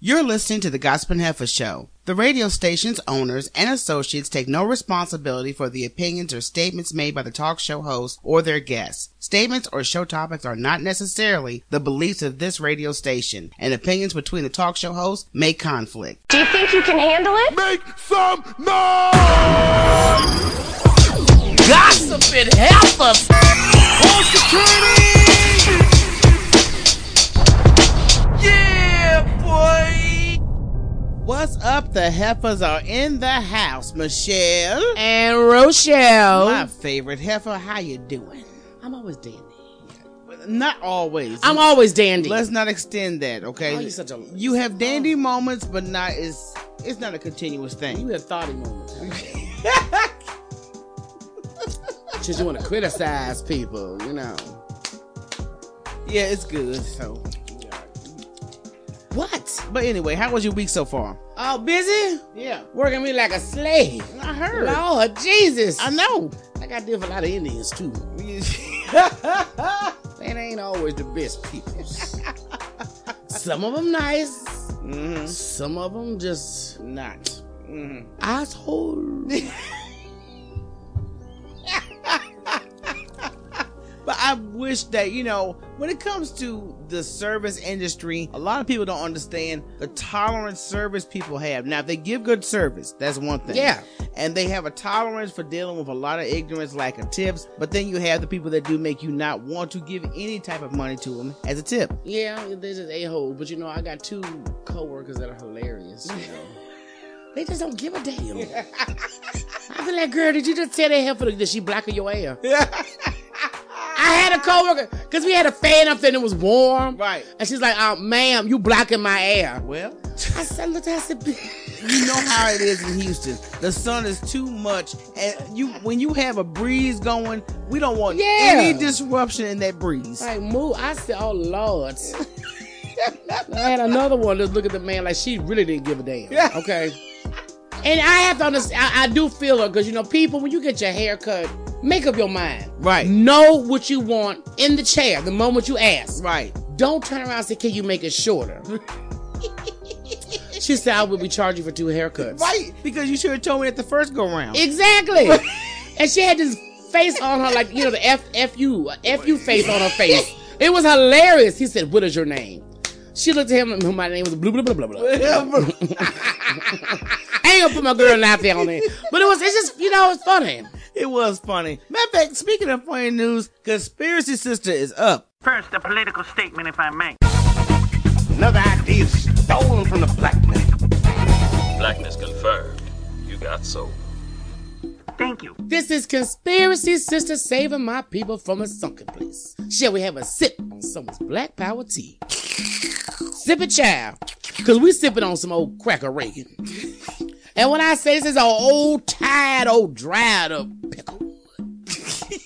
You're listening to the Gossip and Heifer Show. The radio station's owners and associates take no responsibility for the opinions or statements made by the talk show host or their guests. Statements or show topics are not necessarily the beliefs of this radio station, and opinions between the talk show host may conflict. Do you think you can handle it? Make some noise! Gossip and heifers! Call security! Boy! What's up? The heifers are in the house. Michelle And Rochelle. my favorite heifer. How you doing? I'm always dandy. Not always. I'm always dandy. Let's not extend that, okay? Oh, you're such a- you have dandy moments, but not is it's not a continuous thing. You have thoughty moments. Just you want to criticize people, you know. Yeah, it's good. So, What? but anyway, how was your week so far? Oh, busy? Yeah, Working me like a slave. I heard. Lord Jesus. I know. I got to deal with a lot of Indians too. They ain't always the best people. Some of them nice. hmm Some of them just Not. hmm asshole. wish that, you know, when it comes to the service industry, a lot of people don't understand the tolerance service people have. Now, if they give good service, that's one thing. Yeah. And they have a tolerance for dealing with a lot of ignorance, like a tips. But then you have the people that do make you not want to give any type of money to them as a tip. Yeah, they're just a hole. But you know, I got two coworkers that are hilarious. You know. they just don't give a damn. I be like, girl, did you just tell that heifer that she blacking your hair? I had a coworker because we had a fan up there and it was warm. Right. And she's like, oh, ma'am, you blocking my air. Well, I said, look, I said, you know how it is in Houston. The sun is too much, and you when you have a breeze going, we don't want Yeah. any disruption in that breeze. like, move. I said, oh, Lord. I had another one that look at the man like she really didn't give a damn. Yeah. Okay. And I have to understand, I, I do feel her because, you know, people, when you get your hair cut, make up your mind. Right. Know what you want in the chair the moment you ask. Right. Don't turn around and say, can you make it shorter? she said, I will be charging for two haircuts. Right. Because you should have told me at the first go round. Exactly. and she had this face on her, like, you know, the F, F-U, a F-U face on her face. It was hilarious. He said, what is your name? She looked at him my name was blah, blah, blah, blah, blah. I ain't gonna put my girl out there on there. But it was, it's just, you know, it's funny. it was funny. Matter of fact, speaking of funny news, Conspiracy Sister is up. First, a political statement, if I may. Another idea stolen from the black man. Blackness confirmed. You got soul. Thank you. This is Conspiracy Sister saving my people from a sunken place. Shall we have a sip on someone's black power tea? Sip it, child. Cause we sipping on some old cracker Reagan. And when I say this is an old, tired, old, dried up pickle.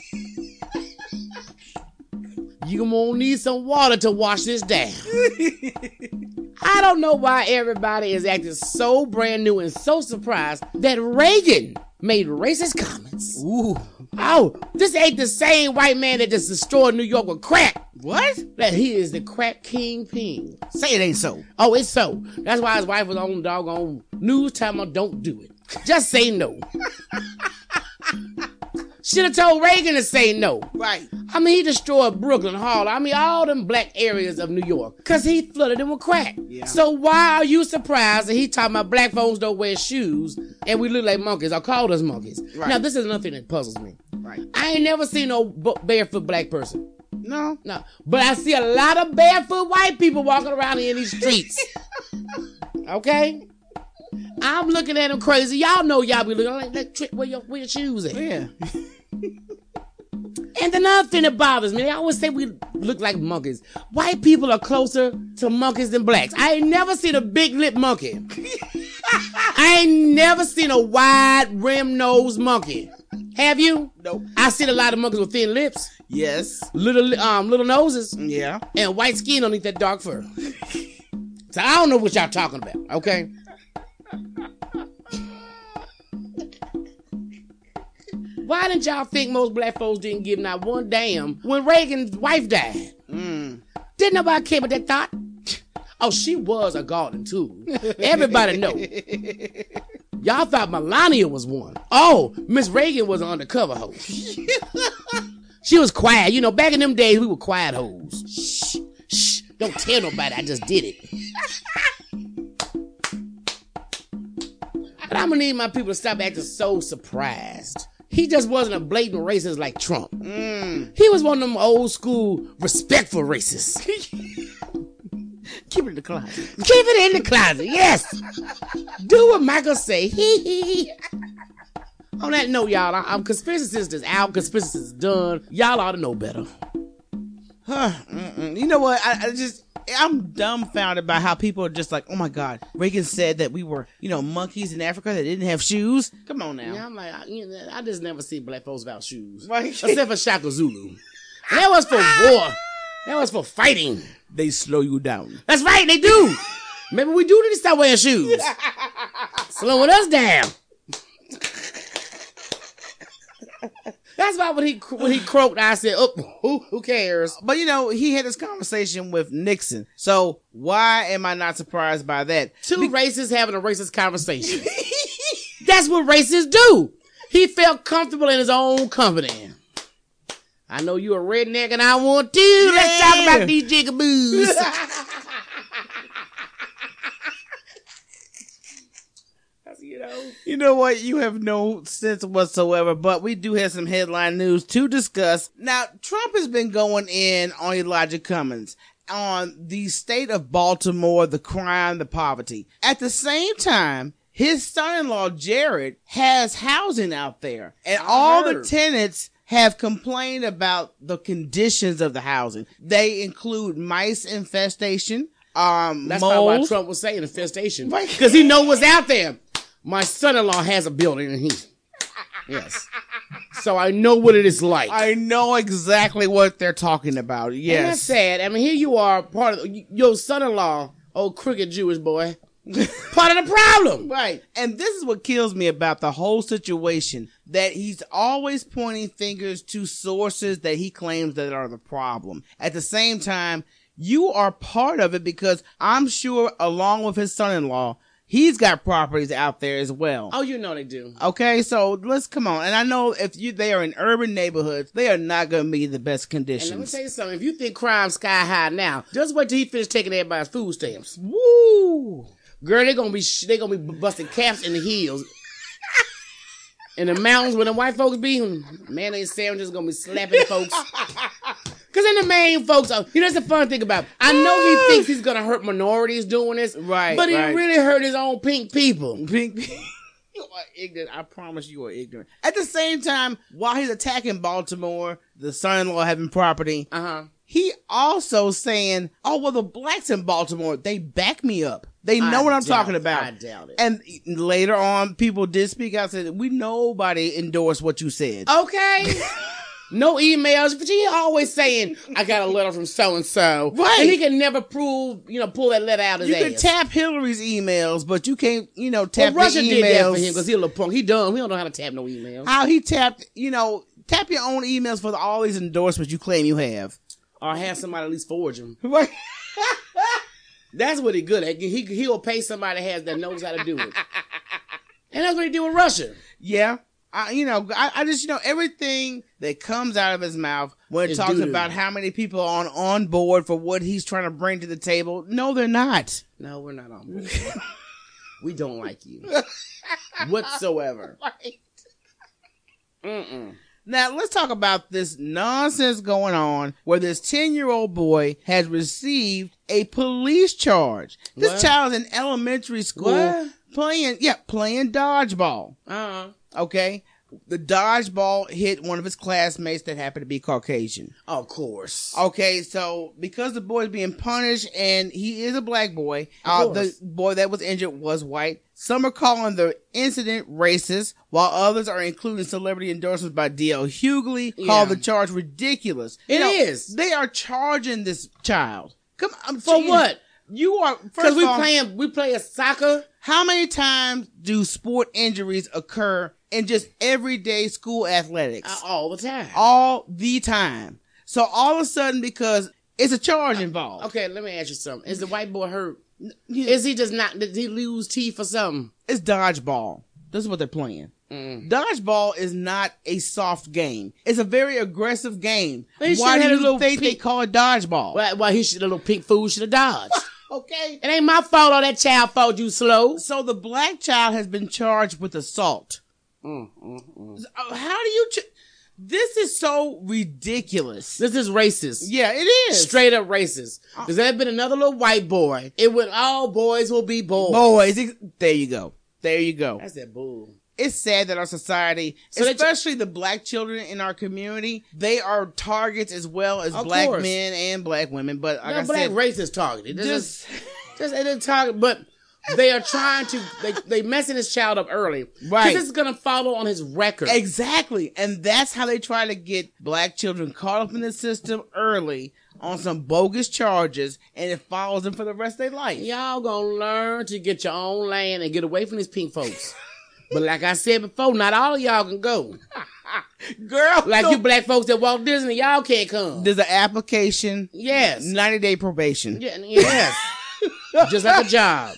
You gonna need some water to wash this down. I don't know why everybody is acting so brand new and so surprised that Reagan made racist comments. Ooh. Oh, this ain't the same white man that just destroyed New York with crack. What? That he is the crack kingpin. Say it ain't so. Oh, it's so. That's why his wife was on doggone news time don't do it. Just say no. Should have told Reagan to say no. Right. I mean, he destroyed Brooklyn, Harlem. I mean, all them black areas of New York. Because he flooded them with crack. Yeah. So why are you surprised that he talking about black folks don't wear shoes and we look like monkeys or called us monkeys? Right. Now, this is nothing that puzzles me. Right. I ain't never seen no barefoot black person. No. No. But I see a lot of barefoot white people walking around in these streets. okay? I'm looking at them crazy. Y'all know y'all be looking like, that trick where your, where your shoes at. Yeah. And another thing that bothers me, they always say we look like monkeys. White people are closer to monkeys than blacks. I ain't never seen a big lip monkey. I ain't never seen a wide rim nose monkey. Have you? Nope. I seen a lot of monkeys with thin lips, Yes. little um little noses, Yeah. and white skin underneath that dark fur. So I don't know what y'all talking about, okay? Why didn't y'all think most black folks didn't give not one damn when Reagan's wife died? Mm. Didn't nobody care about that thought? Oh, she was a garden too. Everybody know. Y'all thought Melania was one. Oh, Miss Reagan was an undercover hoe. she was quiet. You know, back in them days, we were quiet hoes. Shh, shh. Don't tell nobody. I just did it. I'm gonna need my people to stop acting so surprised. He just wasn't a blatant racist like Trump. Mm. He was one of them old school respectful racists. Keep it in the closet. Keep it in the closet. Yes. Do what Michael say. Hee hee. On that note, y'all, I- I'm conspiracy sisters out. Conspiracy is done. Y'all ought to know better. Huh. You know what? I, I just I'm dumbfounded by how people are just like, oh my god, Reagan said that we were, you know, monkeys in Africa that didn't have shoes. Come on now. Yeah, I'm like, I, you know, I just never see black folks without shoes, Right. except for Shaka Zulu. That was for war. That was for fighting. They slow you down. That's right, they do. Maybe we do need to stop wearing shoes. Slowing us down. That's why when he when he croaked, I said, "Oh, who who cares?" But you know, he had this conversation with Nixon. So why am I not surprised by that? Two racists having a racist conversation. That's what racists do. He felt comfortable in his own company. I know you a redneck and I want to. Let's talk about these jigaboos. you know. You know what? You have no sense whatsoever, but we do have some headline news to discuss. Now, Trump has been going in on Elijah Cummings on the state of Baltimore, the crime, the poverty. At the same time, his son-in-law Jared has housing out there, and all the tenants have complained about the conditions of the housing. They include mice infestation, um, That's probably why. Trump was saying infestation. Right. Because he know what's out there. My son-in-law has a building and he Yes. So I know what it is like. I know exactly what they're talking about. And that's sad. I mean, here you are, part of your son-in-law, old crooked Jewish boy, part of the problem. Right. And this is what kills me about the whole situation that he's always pointing fingers to sources that he claims that are the problem. At the same time, you are part of it because I'm sure along with his son-in-law, he's got properties out there as well. Oh, you know they do. Okay, so let's come on. And I know if you they are in urban neighborhoods, they are not going to be the best conditions. And let me tell you something. If you think crime's sky high now, just wait till he finish taking everybody's food stamps. Woo! Girl, they're gonna be sh- they gonna be busting caps in the hills. In the mountains where the white folks be, hmm, man, mayonnaise sandwiches gonna be slapping folks. Cause in the main folks, are, you know, that's the fun thing about. I know he thinks he's gonna hurt minorities doing this, Right, But he right. really hurt his own pink people. Pink. people. You are ignorant. I promise you are ignorant. At the same time, while he's attacking Baltimore, the son-in-law having property, Uh huh. he also saying, "Oh well, the blacks in Baltimore they back me up. They know I what I'm talking it. about." I doubt it. And later on, people did speak out and said, "We nobody endorsed what you said." Okay. No emails, but he always saying, "I got a letter from so and so," Right. And he can never prove, you know, pull that letter out of you can ass. tap Hillary's emails, but you can't, you know, tap Well, Russia the did that for emails. him because he a little punk. He dumb. He don't know how to tap no emails. How he tapped, you know, tap your own emails for the, all these endorsements you claim you have. or have somebody at least forge them. Right. That's what he good at. He he'll pay somebody that has that knows how to do it. And that's what he did with Russia. Yeah. I, you know, I, I just, you know, everything that comes out of his mouth when it talks doo-doo. about how many people are on, on board for what he's trying to bring to the table. No, they're not. No, we're not on board. we don't like you whatsoever. Mm-mm. Now, let's talk about this nonsense going on where this 10 year old boy has received a police charge. This What? child's in elementary school What? playing, yeah, playing dodgeball. Uh-uh. Okay. The dodgeball hit one of his classmates that happened to be Caucasian. Of course. Okay, so because the boy's being punished and he is a black boy, uh, the boy that was injured was white. Some are calling the incident racist, while others are including celebrity endorsements by D.L. Hughley, Yeah. call the charge ridiculous. It It is. is. They are charging this child. Come on, For what? You are Because first we of all, playing we play a soccer. How many times do sport injuries occur in just everyday school athletics? uh, all the time. all the time. So all of a sudden, because It's a charge involved. Okay, let me ask you something. Is the white boy hurt? Is he just not? Did he lose teeth or something? It's dodgeball. This is what they're playing. Mm. Dodgeball is not a soft game. It's a very aggressive game. Why do a you think they call it dodgeball? Why, why he should, the little pink fool should have dodged. Okay. it ain't my fault all that child fought you slow. So the black child has been charged with assault. Mm, Uh, How do you? Ch- this is so ridiculous. This is racist. yeah, it is. Straight up racist. Because there had been another little white boy. It would all boys will be boys. boys. There you go. There you go. That's that bull. It's sad that our society, So especially the black children in our community, they are targets as well as Of black course. men and black women. But like No, I black said, race is targeted. This just is just it didn't target, but they are trying to they they messing this child up early. Right. This is gonna follow on his record. exactly, and that's how they try to get black children caught up in the system early on some bogus charges, and it follows them for the rest of their life. Y'all gonna learn to get your own land and get away from these pink folks. but like I said before, not all of y'all can go. Girl, Like no- you black folks that Walt Disney, y'all can't come. there's an application, Yes. ninety day probation. Yeah, yes. Just like a job.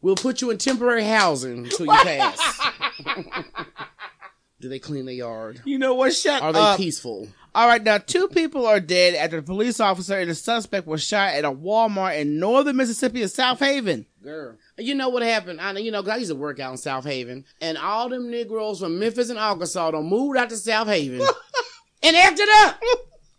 We'll put you in temporary housing until you pass. Do they clean the yard? You know what? Shut Are they up. peaceful? All right, now two people are dead after the police officer and a suspect was shot at a Walmart in northern Mississippi of Southaven. Girl. You know what happened? I you know, 'cause I used to work out in Southaven, and all them Negroes from Memphis and Arkansas done moved out to Southaven and acted up.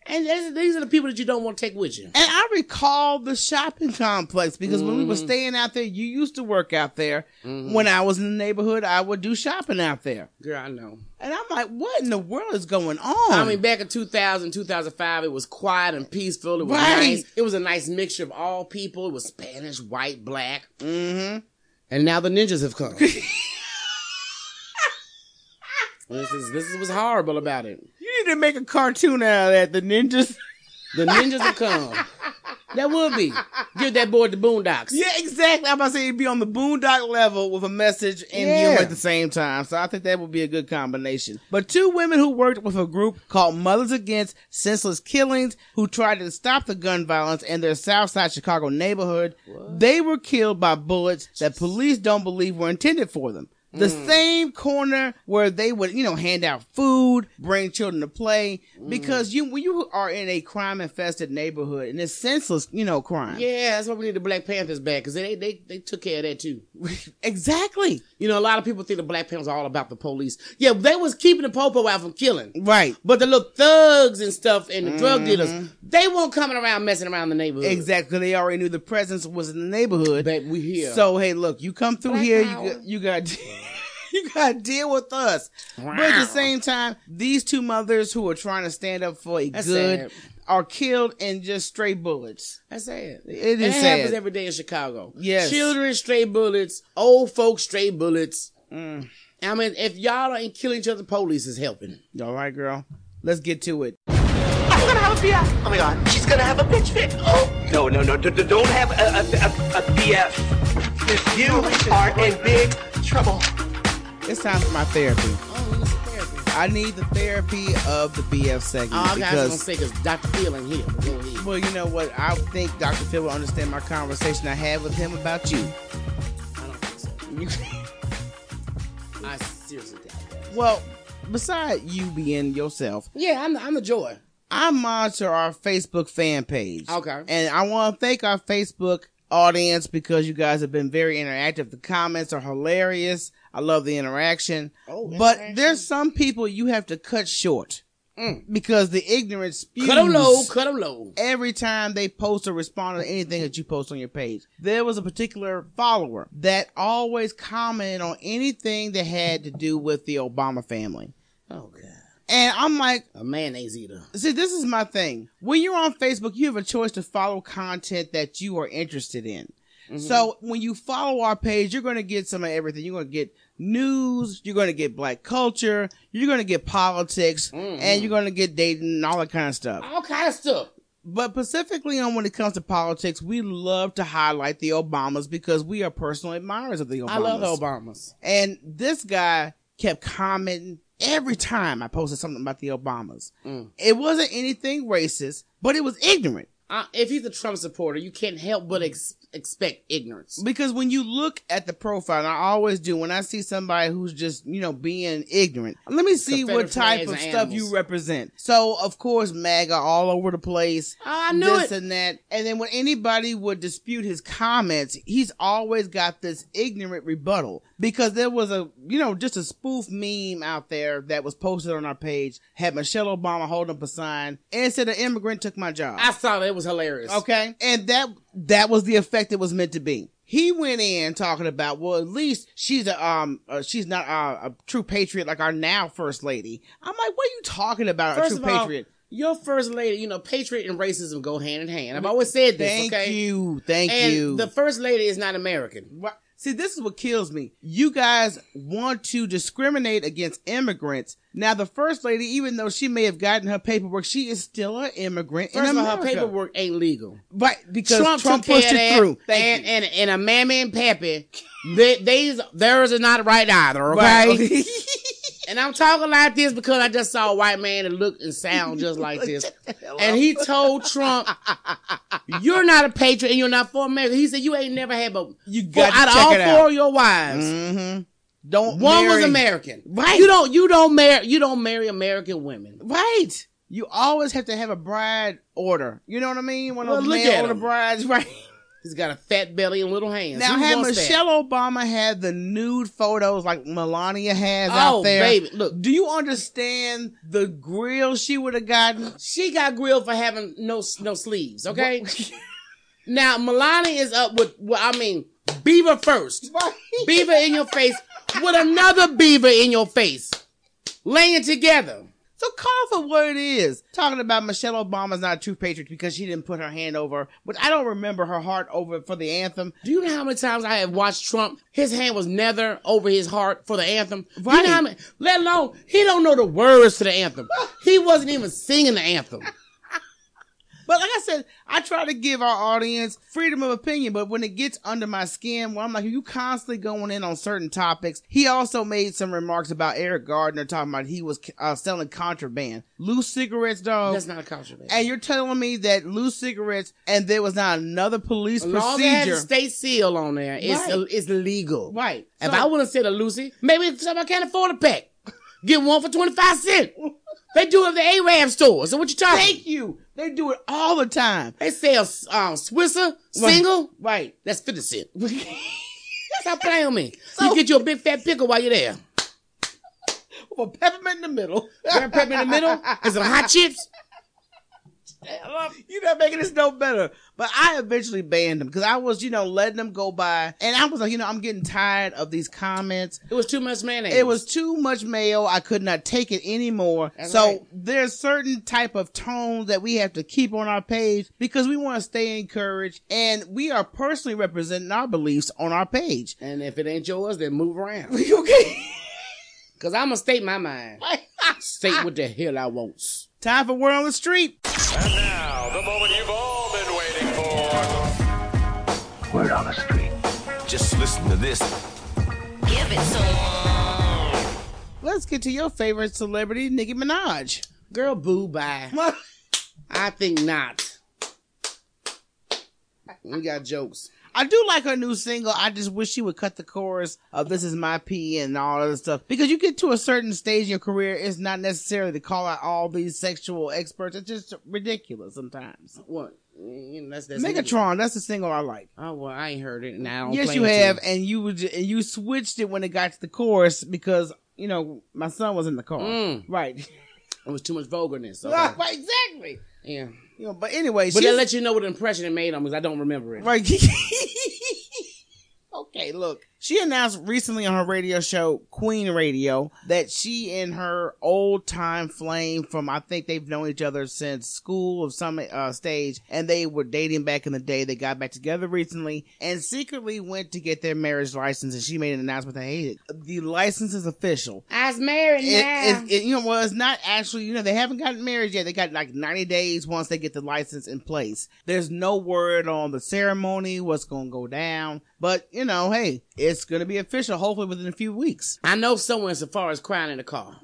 And these- are the people that you don't want to take with you. And I recall the shopping complex because when we were staying out there, you used to work out there. When I was in the neighborhood, I would do shopping out there. Girl, I know. And I'm like, what in the world is going on? I mean, back in 2000, 2005, it was quiet and peaceful. It was Right. nice. It was a nice mixture of all people. It was Spanish, white, black. Mm-hmm. And now the ninjas have come. this is this is what's horrible about it. Need to make a cartoon out of that. The ninjas. The ninjas will come. That would be. Give that boy the boondocks. Yeah, exactly. I'm about to say it'd be on the boondock level with a message and Yeah. humor at the same time. So I think that would be a good combination. But two women who worked with a group called Mothers Against Senseless Killings, who tried to stop the gun violence in their Southside Chicago neighborhood, they were killed by bullets that police don't believe were intended for them. The mm. same corner where they would, you know, hand out food, bring children to play, mm. because you when you are in a crime infested neighborhood and it's senseless, you know, crime. Yeah, that's why we need the Black Panthers back because they, they they took care of that too. exactly. You know, a lot of people think the Black Panthers are all about the police. Yeah, they was keeping the popo out from killing. Right. But the little thugs and stuff and the drug mm-hmm. dealers, they weren't coming around messing around the neighborhood. Exactly. They already knew the presence was in the neighborhood. But we here. So hey, look, you come through Black here, you got, you got you got to deal with us. But at the same time, these two mothers who are trying to stand up for a That's good sad. are killed in just stray bullets. That's sad. It And is it sad. happens every day in Chicago. Yes. Children stray bullets, old folks stray bullets. Mm. I mean, if y'all ain't killing each other, police is helping. All right, girl. Let's get to it. I'm gonna have a BF. Oh my god, she's gonna have a bitch fit. Oh no, no, no, d- d- don't have a, a, a, a BF. You are in big trouble. It's time for my therapy. Oh, therapy. I need the therapy of the BF segment Oh, I was gonna say because Dr. Phil ain't here. Go well, you know what? I think Dr. Phil will understand my conversation I had with him about you. I don't think so. I seriously doubt that. Well, beside you being yourself, Yeah, I'm the, I'm the joy. I monitor our Facebook fan page. Okay. And I want to thank our Facebook audience because you guys have been very interactive. The comments are hilarious. I love the interaction. Oh, but interaction. there's some people you have to cut short because the ignorance spews Mm. Cut them low, cut them low. every time they post or respond to anything that you post on your page. There was a particular follower that always commented on anything that had to do with the Obama family. Oh god, And I'm like, a mayonnaise eater. See, this is my thing. When you're on Facebook, you have a choice to follow content that you are interested in. So when you follow our page, you're going to get some of everything. You're going to get news, you're going to get black culture, you're going to get politics, and you're going to get dating and all that kind of stuff. All kind of stuff. But specifically on when it comes to politics, we love to highlight the Obamas because we are personal admirers of the Obamas. I love the Obamas. And this guy kept commenting, every time I posted something about the Obamas. Mm. It wasn't anything racist, but it was ignorant. Uh, if he's a Trump supporter, you can't help but ex- expect ignorance. Because when you look at the profile, and I always do, when I see somebody who's just, you know, being ignorant, let me see what type of stuff animals. you represent. So, of course, MAGA all over the place. Oh, I knew this it. and that. And then when anybody would dispute his comments, he's always got this ignorant rebuttal. Because there was a, you know, just a spoof meme out there that was posted on our page, had Michelle Obama holding up a sign, and said an immigrant took my job. I saw that. It was hilarious. Okay. And that that was the effect it was meant to be. He went in talking about, well, at least she's a um uh, she's not uh, a true patriot like our now first lady. I'm like, what are you talking about? First a true all, patriot. your first lady, you know, patriot and racism go hand in hand. I've always said this. Thank okay? you, thank and you. the first lady is not American. Wha- See, this is what kills me. You guys want to discriminate against immigrants. Now, the first lady, even though she may have gotten her paperwork, she is still an immigrant First in of all, her paperwork ain't legal. right? Because Trump, Trump, pushed it through. And, and and a mammy and pappy, they, these theirs is not right either. Okay. Right. And I'm talking like this because I just saw a white man that looked and sound just like this. And he told Trump, "You're not a patriot and you're not for America." He said, "You ain't never had but You four, got to out of check all it out. four of your wives, Mm-hmm. Don't one was American. Right. You don't you don't marry you don't marry American women. Right. You always have to have a bride order. You know what I mean? One of those at order brides, right? He's got a fat belly and little hands. Now, Who had wants that? Michelle Obama had the nude photos like Melania has Oh, out there, baby, look. do you understand the grill she would have gotten? She got grilled for having no no sleeves. Okay. now Melania is up with well, I mean beaver first. Right. beaver in your face with another beaver in your face, laying together. So call for what it is. Talking about Michelle Obama's not a true patriot because she didn't put her hand over, but I don't remember her heart over for the anthem. Do you know how many times I have watched Trump? His hand was never over his heart for the anthem. Right. You know how many, let alone he don't know the words to the anthem. He wasn't even singing the anthem. But like I said, I try to give our audience freedom of opinion, but when it gets under my skin, well, I'm like, you constantly going in on certain topics. He also made some remarks about Eric Garner talking about he was uh, selling contraband, loose cigarettes, dog. That's not a contraband. and you're telling me that loose cigarettes and there was not another police As long as it has a procedure. state seal on there, it's Right. it's legal. Right. If I would have said a Lucy, maybe somebody can't afford a pack. Get one for 25 cents. They do it at the Arab store. So what you talking? Thank you. They do it all the time. They sell um, Swisher single. Right. That's 50 cents. Stop playing with me. you get you a big fat pickle while you're there. With a peppermint in the middle. Grab pepper in the middle and some hot chips. You're not making this no better. But I eventually banned them because I was, you know, letting them go by. And I was like, you know, I'm getting tired of these comments. It was too much mayonnaise. It was too much mayo. I could not take it anymore. That's so right. there's certain type of tone that we have to keep on our page because we want to stay encouraged and we are personally representing our beliefs on our page. And if it ain't yours, then move around. okay. Cause I'm gonna state my mind. State what the hell I want. Time for word on the street. And now, the moment you've all street. Just listen to this. Give it some. Let's get to your favorite celebrity, Nicki Minaj. Girl, boo bye. I think not. We got jokes. I do like her new single. I just wish she would cut the chorus of "This Is My P" and all other stuff because you get to a certain stage in your career, it's not necessarily to call out all these sexual experts. It's just ridiculous sometimes. What? You know, that's, that's Megatron, that's the single I like. Oh well, I ain't heard it. Now Yes, you have, and you would, and you switched it when it got to the chorus because you know my son was in the car, Mm. right? It was too much vulgarness. Okay. right, exactly. yeah, You know, but anyway, but that let you know what impression it made on me because I don't remember it. Right. okay, look. She announced recently on her radio show, Queen Radio, that she and her old time flame from, I think they've known each other since school of some uh, stage, and they were dating back in the day. They got back together recently and secretly went to get their marriage license, and she made an announcement that, hey, the license is official. I was married It, now. it, it- you know, well, it's not actually, you know, they haven't gotten married yet. They got like 90 days once they get the license in place. There's no word on the ceremony, what's going to go down. But, you know, hey, it's going to be official hopefully within a few weeks. I know someone so far as crying in the car.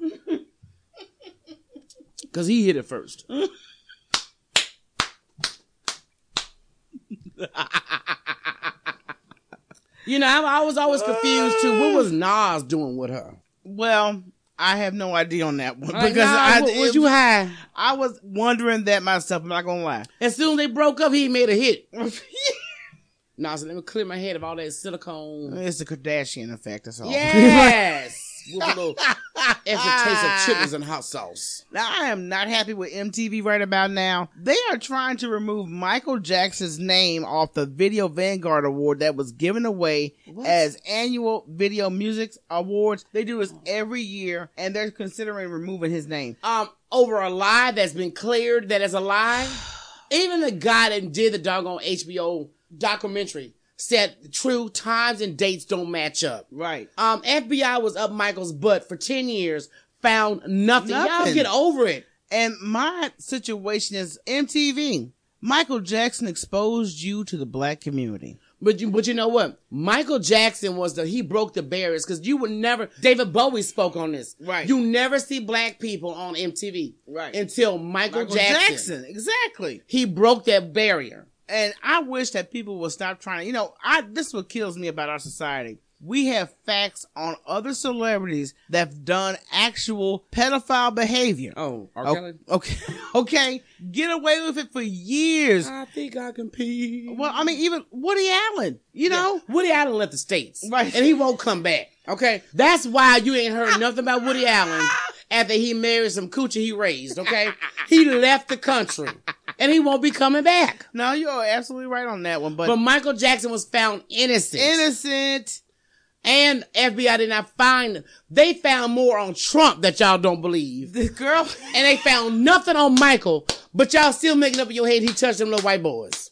because he hit it first. you know, I, I was always confused too. What was Nas doing with her? Well, I have no idea on that one because Nas, I wa- was you high? I was wondering that myself. I'm not gonna lie. As soon as they broke up, he made a hit. Nas said, let me clear my head of all that silicone. It's the Kardashian effect. That's all. Yes. With a little extra taste of chilies and hot sauce. Now, I am not happy with MTV right about now. They are trying to remove Michael Jackson's name off the Video Vanguard Award that was given away as annual Video Music Awards. They do this every year, and they're considering removing his name. um over a lie that's been cleared that is a lie. Even the guy that did the doggone HBO documentary said true times and dates don't match up. Right. Um, FBI was up Michael's butt for 10 years, found nothing. Y'all get over it. And my situation is MTV. Michael Jackson exposed you to the black community. But you, but you know what? Michael Jackson was the, he broke the barriers because you would never, David Bowie spoke on this. Right. You never see black people on MTV. Right. Until Michael, Michael Jackson. Jackson, exactly. He broke that barrier. And I wish that people would stop trying to, you know, I this is what kills me about our society. We have facts on other celebrities that've done actual pedophile behavior. Oh, R. O- Kelly? Okay, okay, get away with it for years. I think I can pee. Well, I mean, even Woody Allen, you know, Woody Allen left the States. Right. And he won't come back. Okay? That's why you ain't heard nothing about Woody Allen after he married some coochie he raised, okay? He left the country. And he won't be coming back. no, you're absolutely right on that one. But, But Michael Jackson was found innocent. innocent. And FBI did not find him. They found more on Trump that y'all don't believe. The girl, And they found nothing on Michael, but y'all still making up in your head he touched them little white boys.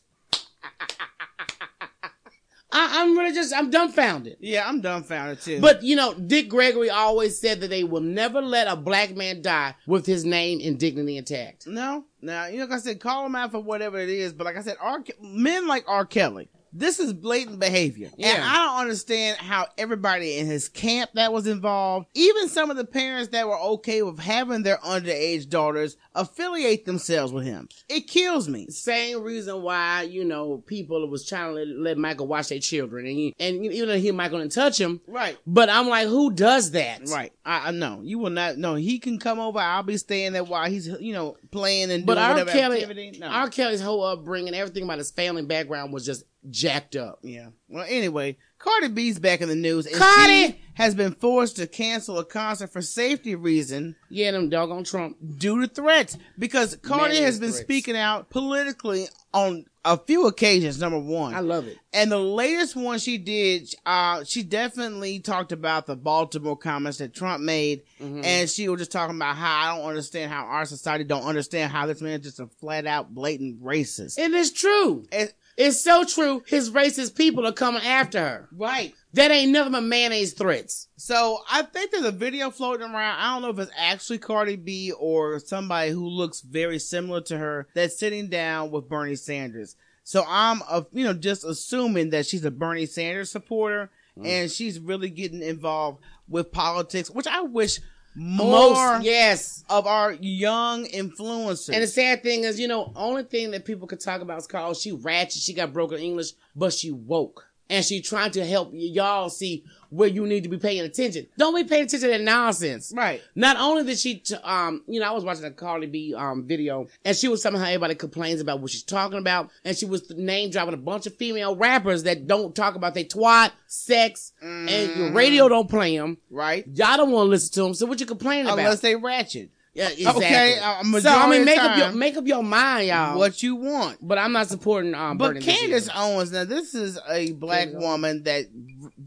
I, I'm really just, I'm dumbfounded. yeah, I'm dumbfounded too. But you know, Dick Gregory always said that they will never let a black man die with his name and dignity intact. No, now you know, like I said, call him out for whatever it is. But like I said, R. Men like R. Kelly, this is blatant behavior, and I don't understand how everybody in his camp that was involved, even some of the parents that were okay with having their underage daughters affiliate themselves with him. It kills me. Same reason why you know people was trying to let, let Michael watch their children, and he, and even though he Michael didn't touch him, Right. but I'm like, who does that? Right, I, I know you will not. No, he can come over. I'll be staying there while he's, you know, playing and But doing R. whatever Kelly, activity. No. R. Kelly's whole upbringing, everything about his family background was just jacked up. Yeah. Well, anyway, Cardi B's back in the news, and Cardi! she has been forced to cancel a concert for safety reason Yeah, them doggone Trump. due to threats because Cardi Man, has been threats. speaking out politically on a few occasions. Number one, I love it. and the latest one she did, uh, she definitely talked about the Baltimore comments that Trump made, Mm-hmm. and she was just talking about how I don't understand how our society don't understand how this man is just a flat out blatant racist. And It is true. It's so true. His racist people are coming after her. right. That ain't nothing but mayonnaise threats. So I think there's a video floating around. I don't know if it's actually Cardi B or somebody who looks very similar to her that's sitting down with Bernie Sanders. So I'm, uh, you know, just assuming that she's a Bernie Sanders supporter and she's really getting involved with politics, which I wish more Most, yes. of our young influencers. And the sad thing is, you know, only thing that people could talk about is called she ratchet, she got broken English, but she woke. And she trying to help y- y'all see where you need to be paying attention. Don't be paying attention to that nonsense. right. Not only did she, t- um, you know, I was watching a Cardi B um video, and she was telling how everybody complains about what she's talking about, and she was name dropping a bunch of female rappers that don't talk about their twat, sex, and your radio don't play them. Right. Y'all don't want to listen to them, so what you complaining about? Unless they ratchet. yeah, exactly. Okay, a so I mean, make up your make up your mind, y'all. What you want. But I'm not supporting um. But. Candace Owens, now this is a black woman that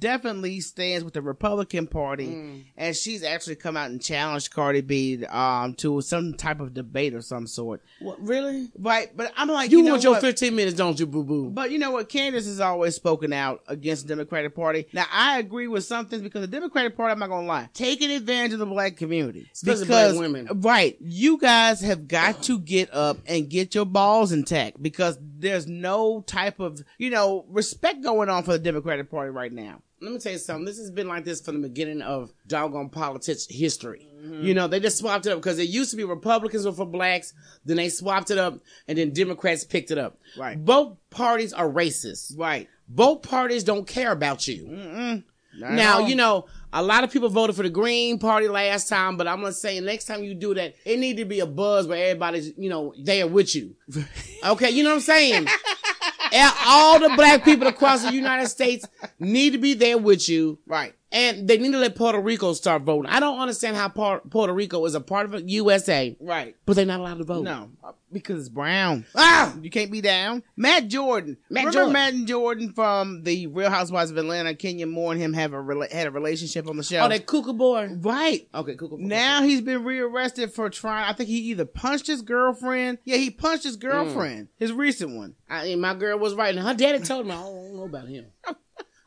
definitely stands with the Republican Party, Mm. and she's actually come out and challenged Cardi B um, to some type of debate of some sort. What, really? Right? But I'm like, You, you, know want your what? 15 minutes, don't you, boo boo? But you know what? Candace has always spoken out against the Democratic Party. Now I agree with some things because the Democratic Party, I'm not gonna lie, taking advantage of the black community. Especially because, black women. Right. You guys have got to get up and get your balls intact because there's no type of, you know, respect going on for the Democratic Party right now. Let me tell you something. This has been like this from the beginning of doggone politics history. Mm-hmm. You know, they just swapped it up because it used to be Republicans were for blacks, then they swapped it up, and then Democrats picked it up. Right. Both parties are racist. Right. Both parties don't care about you. Now, you know, a lot of people voted for the Green Party last time, but I'm gonna say next time you do that, it need to be a buzz where everybody's, you know, there with you. Okay, you know what I'm saying? All the black people across the United States need to be there with you. Right. And they need to let Puerto Rico start voting. I don't understand how Puerto Rico is a part of the USA, Right. but they're not allowed to vote. No, because it's brown. Ah! You can't be down. Matt Jordan. Matt Remember Jordan. Matt Jordan from the Real Housewives of Atlanta? Kenya Moore and him have a rela- had a relationship on the show. Oh, that Cuckoo boy. right. Okay, Cuckoo. boy. Now he's been rearrested for trying. I think he either punched his girlfriend. Yeah, he punched his girlfriend. His recent one. I mean, my girl was right, and her daddy told me I don't know about him.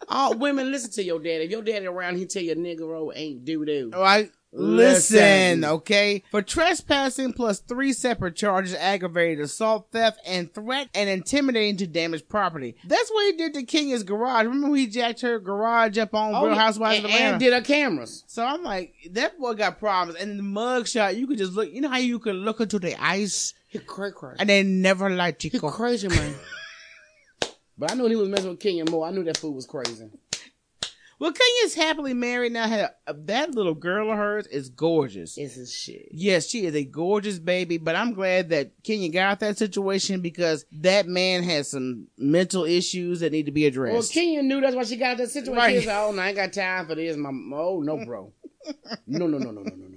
All women listen to your daddy. If your daddy around, he tell you Negro ain't doo doo. All right. Listen, Listen. okay. For trespassing plus three separate charges, aggravated assault, theft, and threat, and intimidating to damage property. That's what he did to Kenya's garage. Remember when he jacked her garage up on oh, Real Housewives and, of Atlanta? and did her cameras. So I'm like, that boy got problems. And in the mug shot, you could just look. You know how you could look into the eyes He cray cray. and they never like He Chico. crazy man. But I knew he was messing with Kenya Moore. I knew that food was crazy. Well, Kenya's happily married now. That little girl of hers is gorgeous. Is as shit. Yes, she is a gorgeous baby. But I'm glad that Kenya got that situation because that man has some mental issues that need to be addressed. Well, Kenya knew that's why she got that situation. Right. Like, oh, no, I ain't got time for this. My oh no, bro. no, no, no, no, no, no.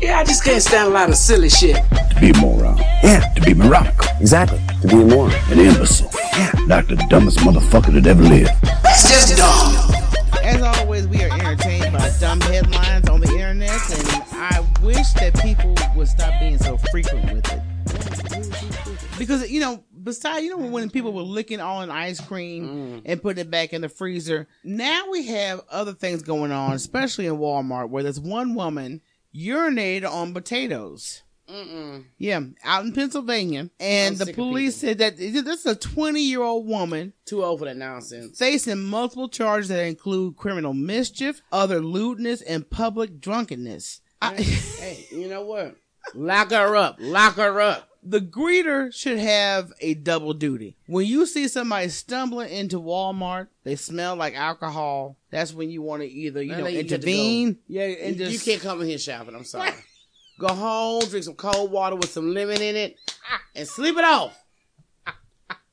Yeah, I just can't stand a lot of silly shit. To be a moron. Yeah, To be moronic. exactly. To be a moron. An imbecile. Yeah. Like the dumbest motherfucker that ever lived. It's just dumb. As always, we are entertained by dumb headlines on the internet, and I wish that people would stop being so frequent with it. Because you know, besides you know when people were licking on ice cream mm. and putting it back in the freezer, now we have other things going on, especially in Walmart, where there's one woman urinated on potatoes. Mm-mm. Yeah, out in Pennsylvania, and I'm the police said that this is a 20 year old woman Too old for that nonsense. facing multiple charges that include criminal mischief, other lewdness, and public drunkenness. I, hey, you know what? Lock her up. Lock her up. The greeter should have a double duty. When you see somebody stumbling into Walmart, they smell like alcohol. That's when you want to either you know think you intervene, yeah, and you, just you can't come in here shopping. I'm sorry. Go home, drink some cold water with some lemon in it, and sleep it off.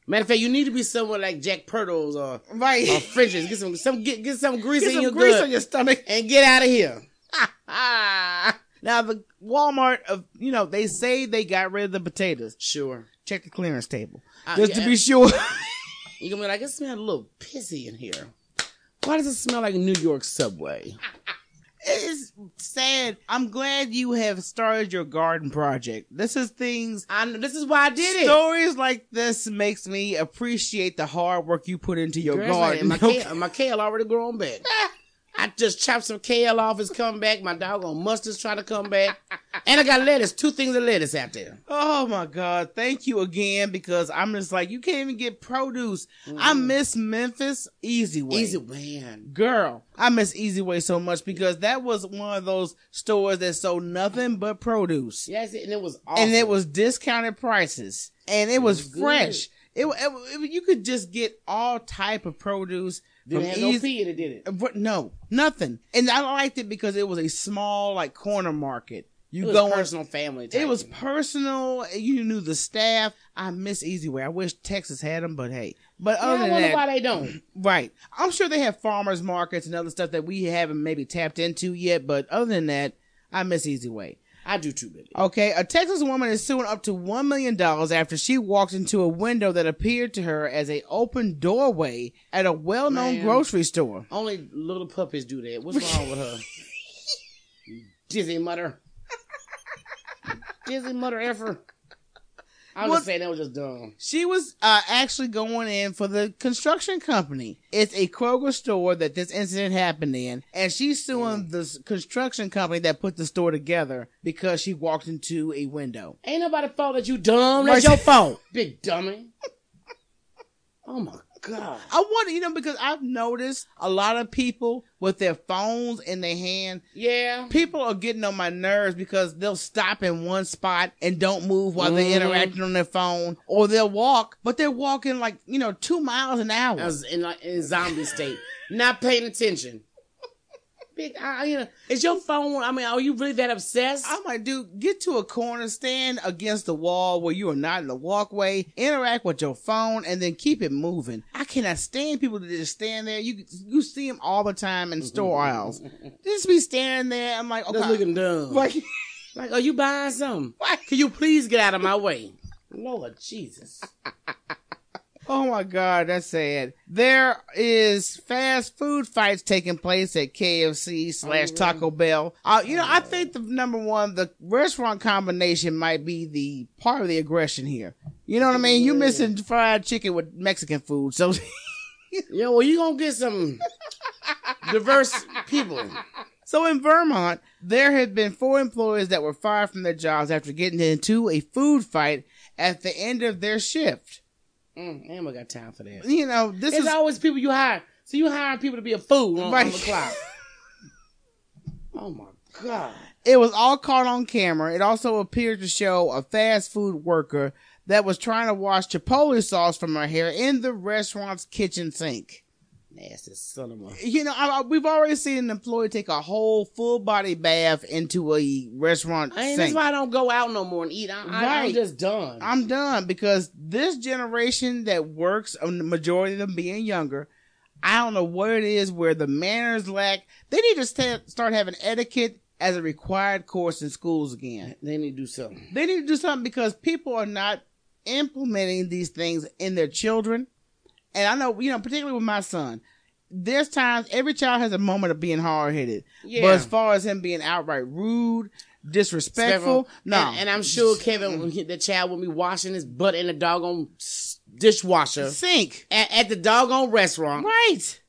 Matter of fact, you need to be somewhere like Jack Pirtle's or right. or French's. Get some some get, get some grease Get in some your grease gut on your stomach. and get out of here. Now the Walmart of you know they say they got rid of the potatoes. Sure. Check the clearance table Uh, just to be sure. You gonna be like, it smells a little pissy in here. Why does it smell like a New York subway? it's sad. I'm glad you have started your garden project. This is things. I know, this is why I did it. Stories like this makes me appreciate the hard work you put into your Girl, garden. my, kale, my kale already grown back. I just chopped some kale off. It's come back. My doggone mustard's trying to come back. And I got lettuce. Two things of lettuce out there. Oh my God. Thank you again because I'm just like, you can't even get produce. Mm. I miss Memphis Easy Way. Easy man. Girl, I miss Easy Way so much because that was one of those stores that sold nothing but produce. Yes, and it was awesome. And it was discounted prices. And it was, was fresh. It, it, it- you could just get all type of produce. Didn't from have no fee in it, did it? But no, nothing. And I liked it because it was a small, like, corner market. You It was go personal family. Type. It was personal. You knew the staff. I miss Easy Way. I wish Texas had them, but hey. But Yeah, other I than wonder that, why they don't. right? I'm sure they have farmers markets and other stuff that we haven't maybe tapped into yet. But other than that, I miss Easy Way. I do too, baby. Okay, a Texas woman is suing up to one million dollars after she walked into a window that appeared to her as a open doorway at a well-known Man. grocery store. Only little puppies do that. What's wrong with her? Dizzy mother. Dizzy mother effer. I'm What- just saying that was just dumb. She was uh, actually going in for the construction company. It's a Kroger store that this incident happened in, and she's suing the construction company that put the store together because she walked into a window. Ain't nobody fault that you dumb. That's your fault, big dummy. Oh my god. I wonder, you know, because I've noticed a lot of people with their phones in their hand. Yeah. People are getting on my nerves because they'll stop in one spot and don't move while Mhm. they're interacting on their phone, or they'll walk, but they're walking like you know two miles an hour. I was in like in zombie state, not paying attention. Big, I, you know, is your phone? I mean, are you really that obsessed? I'm like, dude, get to a corner, stand against the wall where you are not in the walkway, interact with your phone, and then keep it moving. I cannot stand people that just stand there. You you see them all the time in store aisles. Just be standing there. I'm like, okay. Just looking dumb. Like, Like, are you buying something? Can you please get out of my way? Lord Jesus. oh my God, that's sad. There is fast food fights taking place at KFC slash Taco Bell. Uh, you know, I think the number one, the restaurant combination might be the part of the aggression here. You know what I mean? You missing fried chicken with Mexican food, so. Yo, well, you gonna get some diverse people. So in Vermont, there had been four employees that were fired from their jobs after getting into a food fight at the end of their shift. Mm, ain't got time for that. You know, this It's is always people you hire. So you hiring people to be a fool on, Right. on the clock. oh my god. it was all caught on camera. It also appeared to show a fast food worker that was trying to wash chipotle sauce from her hair in the restaurant's kitchen sink. Nasty son of a. You know, I, I- we've already seen an employee take a whole full body bath into a restaurant I sink. that's why I don't go out no more and eat. I, Right. I'm just done. I'm done because this generation that works, the majority of them being younger, I don't know what it is where the manners lack. They need to sta start having etiquette as a required course in schools again. they need to do something. They need to do something because people are not implementing these things in their children. And I know, you know, particularly with my son, there's times every child has a moment of being hard headed. Yeah. But as far as him being outright rude, disrespectful, no. And, and I'm sure Kevin, the child will be washing his butt in the doggone dishwasher sink. at, at the doggone restaurant. Right.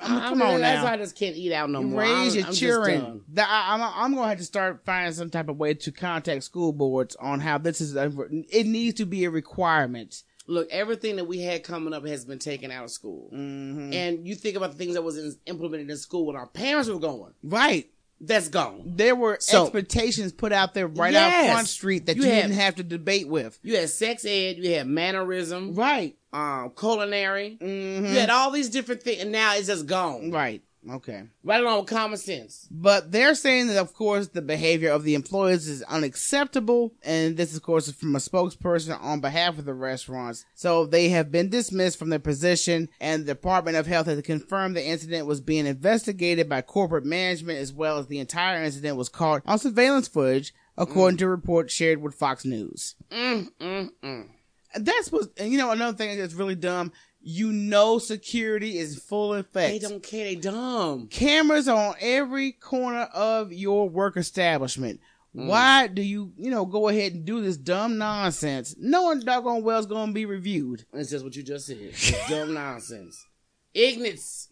I mean, I come mean, on that's why I just can't eat out no more. Raise I'm- your I'm children. I, am I'm going to have to start finding some type of way to contact school boards on how this is. It needs to be a requirement. Look, everything that we had coming up has been taken out of school. Mm-hmm. And you think about the things that was in, implemented in school when our parents were going. Right. That's gone. There were So- expectations put out there right out front street that you, You had- didn't have to debate with. You had sex ed, you had mannerism, Right. um, culinary. Mhm. You had all these different things, and now it's just gone. Right. Okay. Right along with common sense. But they're saying that, of course, the behavior of the employees is unacceptable. And this, of course, is from a spokesperson on behalf of the restaurants. So they have been dismissed from their position, and the Department of Health has confirmed the incident was being investigated by corporate management, as well as the entire incident was caught on surveillance footage, according to reports shared with Fox News. Mm, mm, mm. That's what, you know, another thing that's really dumb. You know, security is full effect. They don't care. They dumb. cameras on every corner of your work establishment. Mm. Why do you, you know, go ahead and do this dumb nonsense, knowing doggone well it's going to be reviewed? It's just what you just said. It's dumb nonsense. Ignorance.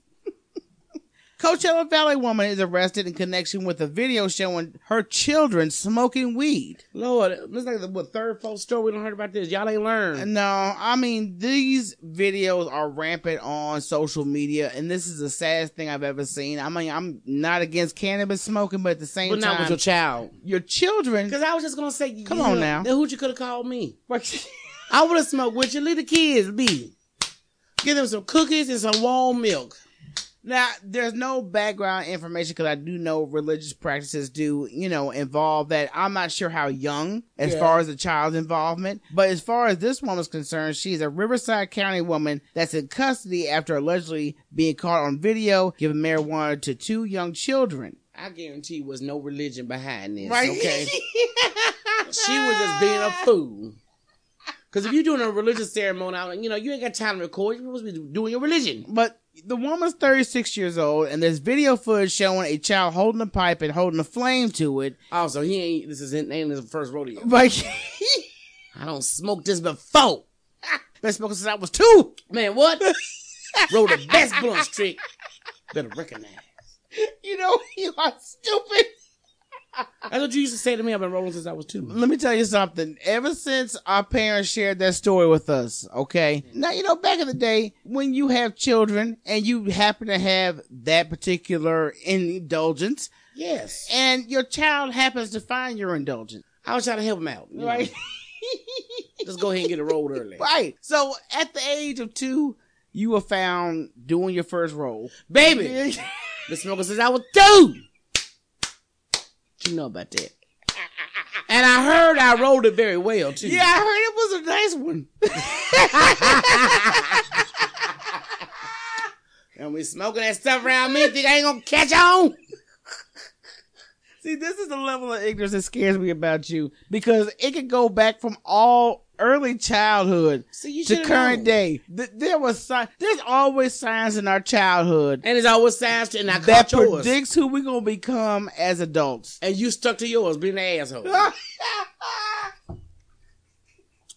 Coachella Valley woman is arrested in connection with a video showing her children smoking weed. Lord, looks like the what, third, fourth story we don't heard about this. Y'all ain't learned. No, I mean these videos are rampant on social media, and this is the saddest thing I've ever seen. I mean, I'm not against cannabis smoking, but at the same But time, not with your child. your children. Because I was just gonna say, Come you on know, now. Who you could have called me? I would have smoked with you. Leave the kids be. Give them some cookies and some warm milk. Now, there's no background information because I do know religious practices do, you know, involve that. I'm not sure how young as Yeah. far as the child's involvement, but as far as this woman's concerned, she's a Riverside County woman that's in custody after allegedly being caught on video giving marijuana to two young children. I guarantee was no religion behind this. Right? Okay. she was just being a fool. Because if you're doing a religious ceremony, you know, you ain't got time to record. You're supposed to be doing your religion. But the woman's 36 years old, and there's video footage showing a child holding a pipe and holding a flame to it. Oh, also, he ain't. This is ain't his first rodeo. Like, I don't smoke this before. been smoking since I was two. Man, what? Rode the best blunt trick. Better recognize. You know, you are stupid. That's what you used to say to me. I've been rolling since I was two. Let me tell you something. Ever since our parents shared that story with us, okay? Now, you know, back in the day, when you have children and you happen to have that particular indulgence, Yes. and your child happens to find your indulgence, I was trying to help him out. right? Just go ahead and get it rolled early. right. So, at the age of two, you were found doing your first roll. Baby, been smoking since I was two. You know about that? And I heard I rolled it very well, too. Yeah, I heard it was a nice one. And we smoking that stuff around me, think I ain't gonna catch on? See, this is the level of ignorance that scares me about you because it could go back from all early childhood See, you to current known. day. Th- there was si- there's always signs in our childhood And it's always signs to, and I that yours. predicts who we're gonna become as adults. and you stuck to yours, being an asshole.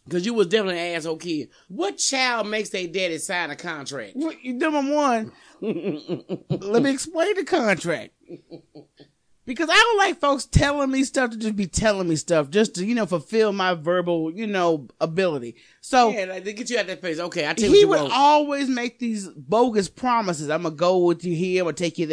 Because you was definitely an asshole kid. What child makes their daddy sign a contract? Well, Number one, let me explain the contract. Because I don't like folks telling me stuff to just be telling me stuff just to, you know, fulfill my verbal, you know, ability. So Yeah, like, they get you out that place. Okay, I tell you he what would want. always make these bogus promises. I'm gonna go with you here. I'm gonna take you there.